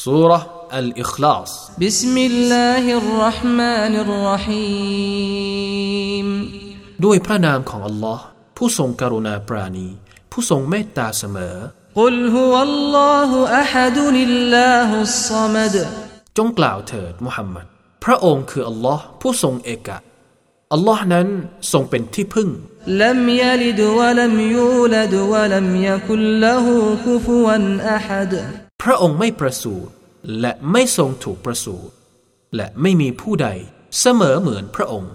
سورة الإخلاص بسم الله الرحمن الرحيم ด้วยพระนามของอัลลอฮ์ผู้ทรงกรุณาปราณี ผู้ทรงเมตตาเสมอ قل هو الله أحد الله الصمد จงกล่าวเถิดมุฮัมมัด พระองค์คืออัลลอฮ์ผู้ทรงเอกะอัลลอฮ์นั้นทรงเป็นที่พึ่ง لم يلد ولم يولد ولم يكن له كفوا أحد พระองค์ไม่ประสูติและไม่ทรงถูกประสูติและไม่มีผู้ใดเสมอเหมือนพระองค์